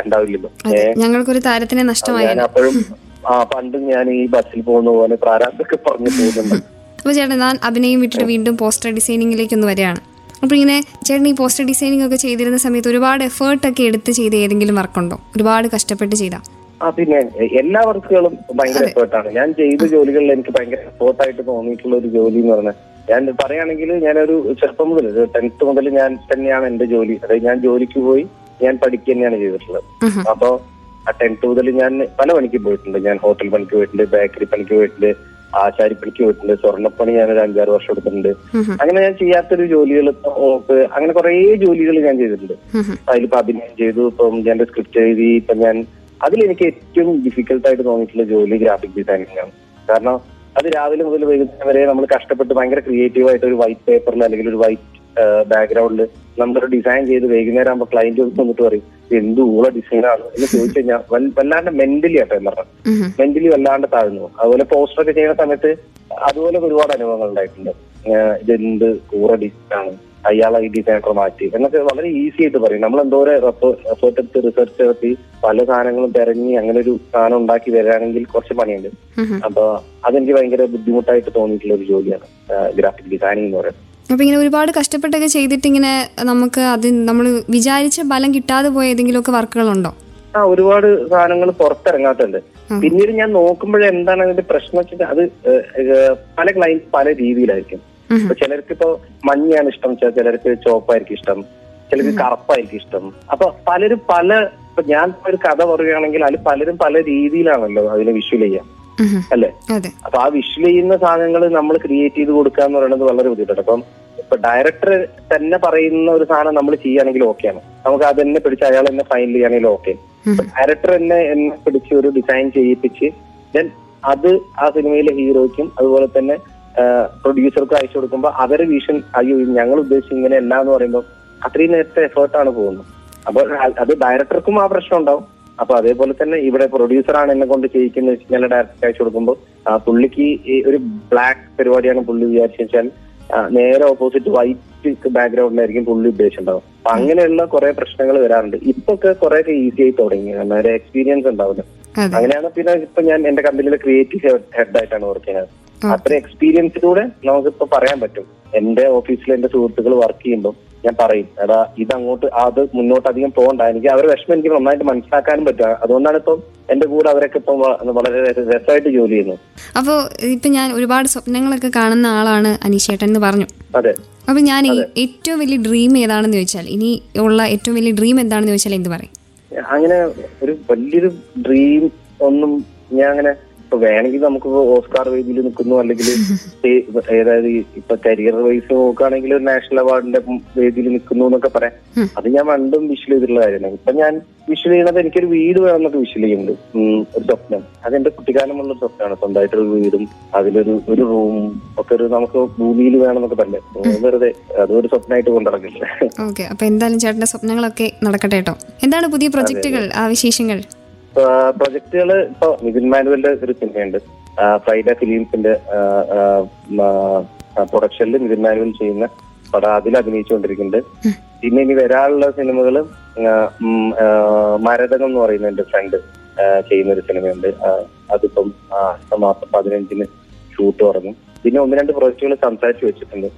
ഉണ്ടാവില്ലല്ലോ ഞങ്ങൾക്ക് ഞങ്ങൾക്കൊരു താരത്തിനെ നഷ്ടമായി. ഞാൻ അപ്പോഴും ആ പണ്ടും ഞാൻ ഈ ബസ്സിൽ പോകുന്ന പോലെ പ്രാരാബ്ദമൊക്കെ പറഞ്ഞു പോകുന്നുണ്ട്. അപ്പൊ ചേട്ടൻ ഞാൻ അഭിനയം വിട്ടിട്ട് വീണ്ടും പോസ്റ്റർ ഡിസൈനിങ്ങിലേക്ക് ഒന്ന് വരികയാണ്. അപ്പൊ ഇങ്ങനെ ചേട്ടൻ ഈ പോസ്റ്റർ ഡിസൈനിങ് ഒക്കെ ചെയ്തിരുന്ന സമയത്ത് ഒരുപാട് എഫേർട്ട് ഒക്കെ എടുത്ത് ചെയ്ത ഏതെങ്കിലും വർക്കുണ്ടോ? ഒരുപാട് കഷ്ടപ്പെട്ട് ചെയ്താ? ആ പിന്നെ എല്ലാ വർക്കുകളും ഭയങ്കര എഫേർട്ടാണ്. ഞാൻ ചെയ്ത ജോലികളിൽ എനിക്ക് ഭയങ്കര എഫേർട്ടായിട്ട് തോന്നിയിട്ടുള്ള ഒരു ജോലി എന്ന് പറഞ്ഞാൽ ഞാൻ പറയുകയാണെങ്കിൽ ഞാനൊരു ചെറുപ്പം മുതൽ ടെൻത്ത് മുതൽ ഞാൻ തന്നെയാണ് എന്റെ ജോലി. അതായത് ഞാൻ ജോലിക്ക് പോയി ഞാൻ പഠിക്കുക തന്നെയാണ് ചെയ്തിട്ടുള്ളത്. അപ്പോ ആ ടെൻത്ത് മുതൽ ഞാൻ പല പണിക്ക് പോയിട്ടുണ്ട്. ഞാൻ ഹോട്ടൽ പണിക്ക് പോയിട്ടുണ്ട് ബേക്കറി പണിക്ക് പോയിട്ടുണ്ട് ആശാരി പണിക്ക് പോയിട്ടുണ്ട് സ്വർണപ്പണി ഞാൻ ഒരു അഞ്ചാറ് വർഷം എടുത്തിട്ടുണ്ട്. അങ്ങനെ ഞാൻ ചെയ്യാത്തൊരു ജോലികൾ അങ്ങനെ കുറെ ജോലികൾ ഞാൻ ചെയ്തിട്ടുണ്ട്. അതിലിപ്പോ അഭിനയം ചെയ്തു ഇപ്പം ഞാൻ സ്ക്രിപ്റ്റ് എഴുതി ഇപ്പൊ ഞാൻ അതിലെനിക്ക് ഏറ്റവും ഡിഫിക്കൽട്ട് ആയിട്ട് തോന്നിയിട്ടുള്ള ജോലി ഗ്രാഫിക് ഡിസൈനിങ് ആണ്. കാരണം അത് രാവിലെ മുതൽ വൈകുന്നേരം വരെ നമ്മൾ കഷ്ടപ്പെട്ട് ഭയങ്കര ക്രിയേറ്റീവ് ആയിട്ട് ഒരു വൈറ്റ് പേപ്പറിൽ അല്ലെങ്കിൽ ഒരു വൈറ്റ് ബാക്ക്ഗ്രൗണ്ടിൽ നമ്മളൊരു ഡിസൈൻ ചെയ്ത് വൈകുന്നേരം ആകുമ്പോൾ ക്ലയന്റ് വന്നിട്ട് പറയും "ഇത് എന്ത് ഊള ഡിസൈനാണ് എന്ന് ചോദിച്ചു കഴിഞ്ഞാൽ വല്ലാണ്ട് മെന്റലി ആട്ടോ എന്ന് പറഞ്ഞാൽ മെന്റലി വല്ലാണ്ട് താഴ്ന്നു. അതുപോലെ പോസ്റ്റർ ഒക്കെ ചെയ്യുന്ന സമയത്ത് അതുപോലെ ഒരുപാട് അനുഭവങ്ങൾ ഉണ്ടായിട്ടുണ്ട്. ഇതെന്ത് കൂറ ഡിസൈനാണ് അയാളെ ഈ ഡിസൈനർ മാറ്റി. എന്നൊക്കെ വളരെ ഈസി ആയിട്ട് പറയും. നമ്മൾ എന്തോരം എഫേർട്ട് എടുത്ത് റിസർച്ച് നടത്തി പല സാധനങ്ങളും തിരഞ്ഞി അങ്ങനെ ഒരു സാധനം ഉണ്ടാക്കി വരികയാണെങ്കിൽ കുറച്ച് പണിയുണ്ട്. അപ്പൊ അതെനിക്ക് ഭയങ്കര ബുദ്ധിമുട്ടായിട്ട് തോന്നിയിട്ടുള്ള ഒരു ജോലിയാണ് ഗ്രാഫിക് ഡിസൈനിങ് എന്ന് പറയുന്നത്. അപ്പോൾ ഇങ്ങനെ ഒരുപാട് കഷ്ടപ്പെട്ടൊക്കെ ചെയ്തിട്ട് ഇങ്ങനെ നമുക്ക് അത് നമ്മൾ വിചാരിച്ച ഫലം കിട്ടാതെ പോയ ഏതെങ്കിലുമൊക്കെ വർക്കുകളുണ്ടോ? ആ ഒരുപാട് സാധനങ്ങൾ പുറത്തിറങ്ങാത്തുണ്ട്. പിന്നീട് ഞാൻ നോക്കുമ്പോഴേ എന്താണ് അതിന്റെ പ്രശ്നം വെച്ചാൽ അത് പല ക്ലൈന്റ് പല രീതിയിലായിരിക്കും. ഇപ്പൊ ചിലർക്ക് ഇപ്പൊ മഞ്ഞയാണ് ഇഷ്ടം വെച്ചാൽ ചിലർക്ക് ചോപ്പായിരിക്കും ഇഷ്ടം ചിലർക്ക് കറുപ്പായിരിക്കും ഇഷ്ടം. അപ്പൊ പലരും പല ഇപ്പൊ ഞാൻ ഒരു കഥ പറയുകയാണെങ്കിൽ അതിൽ പലരും പല രീതിയിലാണല്ലോ അതിനെ വിഷ്വൽ ചെയ്യാം. അല്ലേ? അപ്പൊ ആ വിഷ് ചെയ്യുന്ന സാധനങ്ങൾ നമ്മൾ ക്രിയേറ്റ് ചെയ്ത് കൊടുക്കുക എന്ന് പറയുന്നത് വളരെ ബുദ്ധിമുട്ടാണ്. അപ്പം ഇപ്പൊ ഡയറക്ടർ തന്നെ പറയുന്ന ഒരു സാധനം നമ്മൾ ചെയ്യുകയാണെങ്കിൽ ഓക്കെയാണ് നമുക്ക് അത് തന്നെ പിടിച്ച് അയാൾ തന്നെ ഫൈനൽ ചെയ്യുകയാണെങ്കിൽ ഓക്കെ ഡയറക്ടർ തന്നെ എന്നെ പിടിച്ച് ഒരു ഡിസൈൻ ചെയ്യിപ്പിച്ച് ദെൻ അത് ആ സിനിമയിലെ ഹീറോയ്ക്കും അതുപോലെ തന്നെ പ്രൊഡ്യൂസർക്കും അയച്ചു കൊടുക്കുമ്പോൾ അവരെ വിഷൻ അയ്യോ ഞങ്ങൾ ഉദ്ദേശിച്ച ഇങ്ങനെ എന്ന് പറയുമ്പോൾ അത്രയും നേരത്തെ എഫേർട്ടാണ് പോകുന്നത്. അപ്പോൾ അത് ഡയറക്ടർക്കും ആ പ്രശ്നം ഉണ്ടാവും. അപ്പൊ അതേപോലെ തന്നെ ഇവിടെ പ്രൊഡ്യൂസറാണ് എന്നെ കൊണ്ട് ചെയ്യിക്കുന്നത് വെച്ചാൽ ഡയറക്റ്റ് ഡയറക്ടർ അയച്ചു കൊടുക്കുമ്പോൾ ആ പുള്ളിക്ക് ഒരു ബ്ലാക്ക് പരിപാടിയാണ് പുള്ളി വിചാരിച്ചു വെച്ചാൽ നേരെ ഓപ്പോസിറ്റ് വൈറ്റ് ബാക്ക്ഗ്രൗണ്ടിലായിരിക്കും പുള്ളി ഉദ്ദേശിച്ചിട്ടുണ്ടാവും അപ്പൊ അങ്ങനെയുള്ള കുറെ പ്രശ്നങ്ങൾ വരാറുണ്ട്. ഇപ്പൊ ഒക്കെ കുറെ ഒക്കെ ഈസി ആയി തുടങ്ങി. കാരണം ഒരു എക്സ്പീരിയൻസ് ഉണ്ടാവില്ല അങ്ങനെയാണ് പിന്നെ ഇപ്പൊ ഞാൻ എന്റെ കമ്പനിയിലെ ക്രിയേറ്റീവ് ഹെഡ് ആയിട്ടാണ് വർക്ക് ചെയ്യുന്നത്. അത്ര എക്സ്പീരിയൻസിലൂടെ നമുക്കിപ്പോ പറയാൻ പറ്റും. എന്റെ ഓഫീസിൽ എന്റെ സുഹൃത്തുക്കൾ വർക്ക് ചെയ്യുമ്പോൾ ഞാൻ പറയും എടാ ഇതങ്ങോട്ട് അത് മുന്നോട്ട് അധികം പോകണ്ട. എനിക്ക് അവരെ വിഷമം എനിക്ക് നന്നായിട്ട് മനസ്സിലാക്കാനും പറ്റുക അതുകൊണ്ടാണ് ഇപ്പം എന്റെ കൂടെ അവരൊക്കെ ഇപ്പം വളരെ രസമായിട്ട് ജോലി ചെയ്യുന്നത് അപ്പോൾ ഇപ്പൊ ഞാൻ ഒരുപാട് സ്വപ്നങ്ങളൊക്കെ കാണുന്ന ആളാണ് അനീഷേട്ടൻ എന്ന് പറഞ്ഞു. അതെ. അപ്പൊ ഞാൻ ഏറ്റവും വലിയ ഡ്രീം ഏതാണെന്ന് ചോദിച്ചാൽ ഇനി ഉള്ള ഏറ്റവും വലിയ ഡ്രീം എന്താണെന്ന് ചോദിച്ചാൽ എന്ത് പറയും? അങ്ങനെ ഒരു വലിയൊരു ഡ്രീം ഒന്നും ഞാൻ അങ്ങനെ ഇപ്പൊ വേണമെങ്കിൽ നമുക്ക് ഓസ്കാർ വേദിയിൽ നിൽക്കുന്നു. അല്ലെങ്കിൽ ഏതായത് ഇപ്പൊ കരിയർ വൈസ് നോക്കുകയാണെങ്കിൽ ഒരു നാഷണൽ അവാർഡിന്റെ വേദിയിൽ നിൽക്കുന്നു എന്നൊക്കെ പറയാം. അത് ഞാൻ പണ്ടും വിഷൽ ചെയ്തിട്ടുള്ള കാര്യമാണ്. ഇപ്പൊ ഞാൻ വിഷൽ ചെയ്യണത് എനിക്കൊരു വീട് വേണം എന്നൊക്കെ വിഷൽ ചെയ്യുന്നുണ്ട്. ഒരു സ്വപ്നം. അതെന്റെ കുട്ടിക്കാലമുള്ള ഒരു സ്വപ്നമാണ്. സ്വന്തമായിട്ടൊരു വീടും അതിലൊരു ഒരു റൂം ഒക്കെ ഒരു നമുക്ക് ഭൂമിയിൽ വേണം എന്നൊക്കെ പറഞ്ഞേ വെറുതെ അതൊരു സ്വപ്നമായിട്ട് കൊണ്ടിറങ്ങില്ല ഓക്കെ. അപ്പോൾ എന്തായാലും ചേട്ടന്റെ സ്വപ്നങ്ങളൊക്കെ നടക്കട്ടെ കേട്ടോ. എന്താണ് പുതിയ പ്രൊജക്ടുകൾ ആ വിശേഷങ്ങൾ? പ്രൊജക്ടുകൾ ഇപ്പൊ നിതിൻ മാനുവലിന്റെ ഒരു സിനിമയുണ്ട്. ഫ്രൈഡേ ഫിലിംസിന്റെ പ്രൊഡക്ഷനിൽ നിതിൻ മാനുവൽ ചെയ്യുന്ന പടം അതിൽ അഭിനയിച്ചുകൊണ്ടിരിക്കുന്നുണ്ട്. പിന്നെ ഇനി വരാനുള്ള സിനിമകൾ മരതകം എന്ന് പറയുന്ന എന്റെ ഫ്രണ്ട് ചെയ്യുന്ന ഒരു സിനിമയുണ്ട്. അതിപ്പം അടുത്ത മാസം പതിനഞ്ചിന് ഷൂട്ട് തുടങ്ങും. പിന്നെ ഒന്ന് രണ്ട് പ്രൊജക്ടുകൾ സംസാരിച്ചു വെച്ചിട്ടുണ്ട്.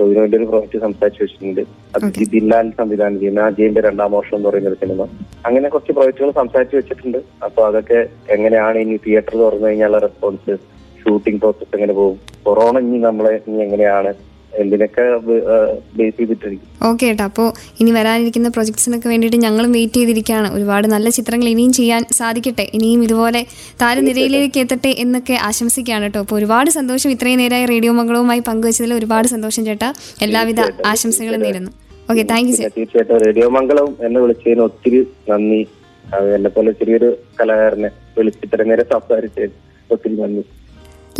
ടോവിനോ വേണ്ടി ഒരു പ്രോജക്റ്റ് സംസാരിച്ചു വെച്ചിട്ടുണ്ട്. അത്. ബില്ലാൽ സംവിധാനം ചെയ്യുന്ന അജയന്റെ രണ്ടാം വർഷം എന്ന് പറയുന്ന ഒരു സിനിമ. അങ്ങനെ കുറച്ച് പ്രോജക്റ്റുകൾ സംസാരിച്ചു വെച്ചിട്ടുണ്ട്. അപ്പൊ അതൊക്കെ എങ്ങനെയാണ് ഇനി തിയേറ്റർ തുറന്നു കഴിഞ്ഞാൽ റെസ്പോൺസ് ഷൂട്ടിംഗ് പ്രോസസ് എങ്ങനെ പോകും? കൊറോണ ഇനി നമ്മളെ ഇനി എങ്ങനെയാണ് എന്തിനൊക്കെ ബേസ് ചെയ്തിട്ടിരിക്കും. ഓക്കെ ഏട്ടാ. അപ്പോൾ ഇനി വരാനിരിക്കുന്ന പ്രൊജക്ട്സിനൊക്കെ വേണ്ടിയിട്ട് ഞങ്ങളും വെയിറ്റ് ചെയ്തിരിക്കുകയാണ്. ഒരുപാട് നല്ല ചിത്രങ്ങൾ ഇനിയും ചെയ്യാൻ സാധിക്കട്ടെ. ഇനിയും ഇതുപോലെ താരനിരയിലേക്ക് എത്തട്ടെ എന്നൊക്കെ ആശംസിക്കുകയാണ് കേട്ടോ. അപ്പോൾ ഒരുപാട് സന്തോഷം ഇത്രയും നേരമായി റേഡിയോ മംഗളവുമായി പങ്കുവച്ചതിൽ ഒരുപാട് സന്തോഷം ചേട്ടാ. എല്ലാവിധ ആശംസകളും നേരുന്നു. ഓക്കെ താങ്ക് യു തീർച്ചയായിട്ടും റേഡിയോ മംഗളം എന്നെ വിളിച്ചതിന് ഒത്തിരി നന്ദി. എന്നെ പോലെ ചെറിയൊരു കലാകാരനെ വിളിച്ചിത്ര നേരെ സംസാരിച്ചതിന് ഒത്തിരി നന്ദി.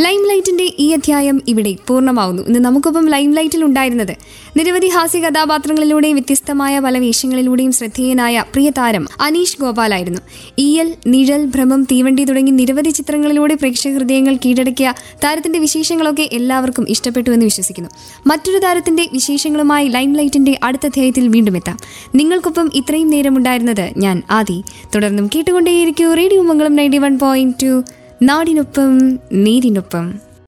ലൈം ലൈറ്റിന്റെ ഈ അധ്യായം ഇവിടെ പൂർണമാവുന്നു. ഇന്ന് നമുക്കൊപ്പം ലൈം ലൈറ്റിൽ ഉണ്ടായിരുന്നത് നിരവധി ഹാസ്യ കഥാപാത്രങ്ങളിലൂടെയും വ്യത്യസ്തമായ പല വേഷങ്ങളിലൂടെയും ശ്രദ്ധേയനായ പ്രിയ താരം അനീഷ് ഗോപാലായിരുന്നു. ഈയൽ നിഴൽ ഭ്രമം തീവണ്ടി തുടങ്ങി നിരവധി ചിത്രങ്ങളിലൂടെ പ്രേക്ഷക ഹൃദയങ്ങൾ കീഴടക്കിയ താരത്തിന്റെ വിശേഷങ്ങളൊക്കെ എല്ലാവർക്കും ഇഷ്ടപ്പെട്ടു എന്ന് വിശ്വസിക്കുന്നു. മറ്റൊരു താരത്തിന്റെ വിശേഷങ്ങളുമായി ലൈം ലൈറ്റിന്റെ അടുത്ത അധ്യായത്തിൽ വീണ്ടും എത്താം. നിങ്ങൾക്കൊപ്പം ഇത്രയും നേരം ഉണ്ടായിരുന്നത് ഞാൻ ആദി. തുടർന്നും കേട്ടുകൊണ്ടേയിരിക്കൂ radio Mangalam ninety one point two நாடினுப்பம் நீரினுப்பம்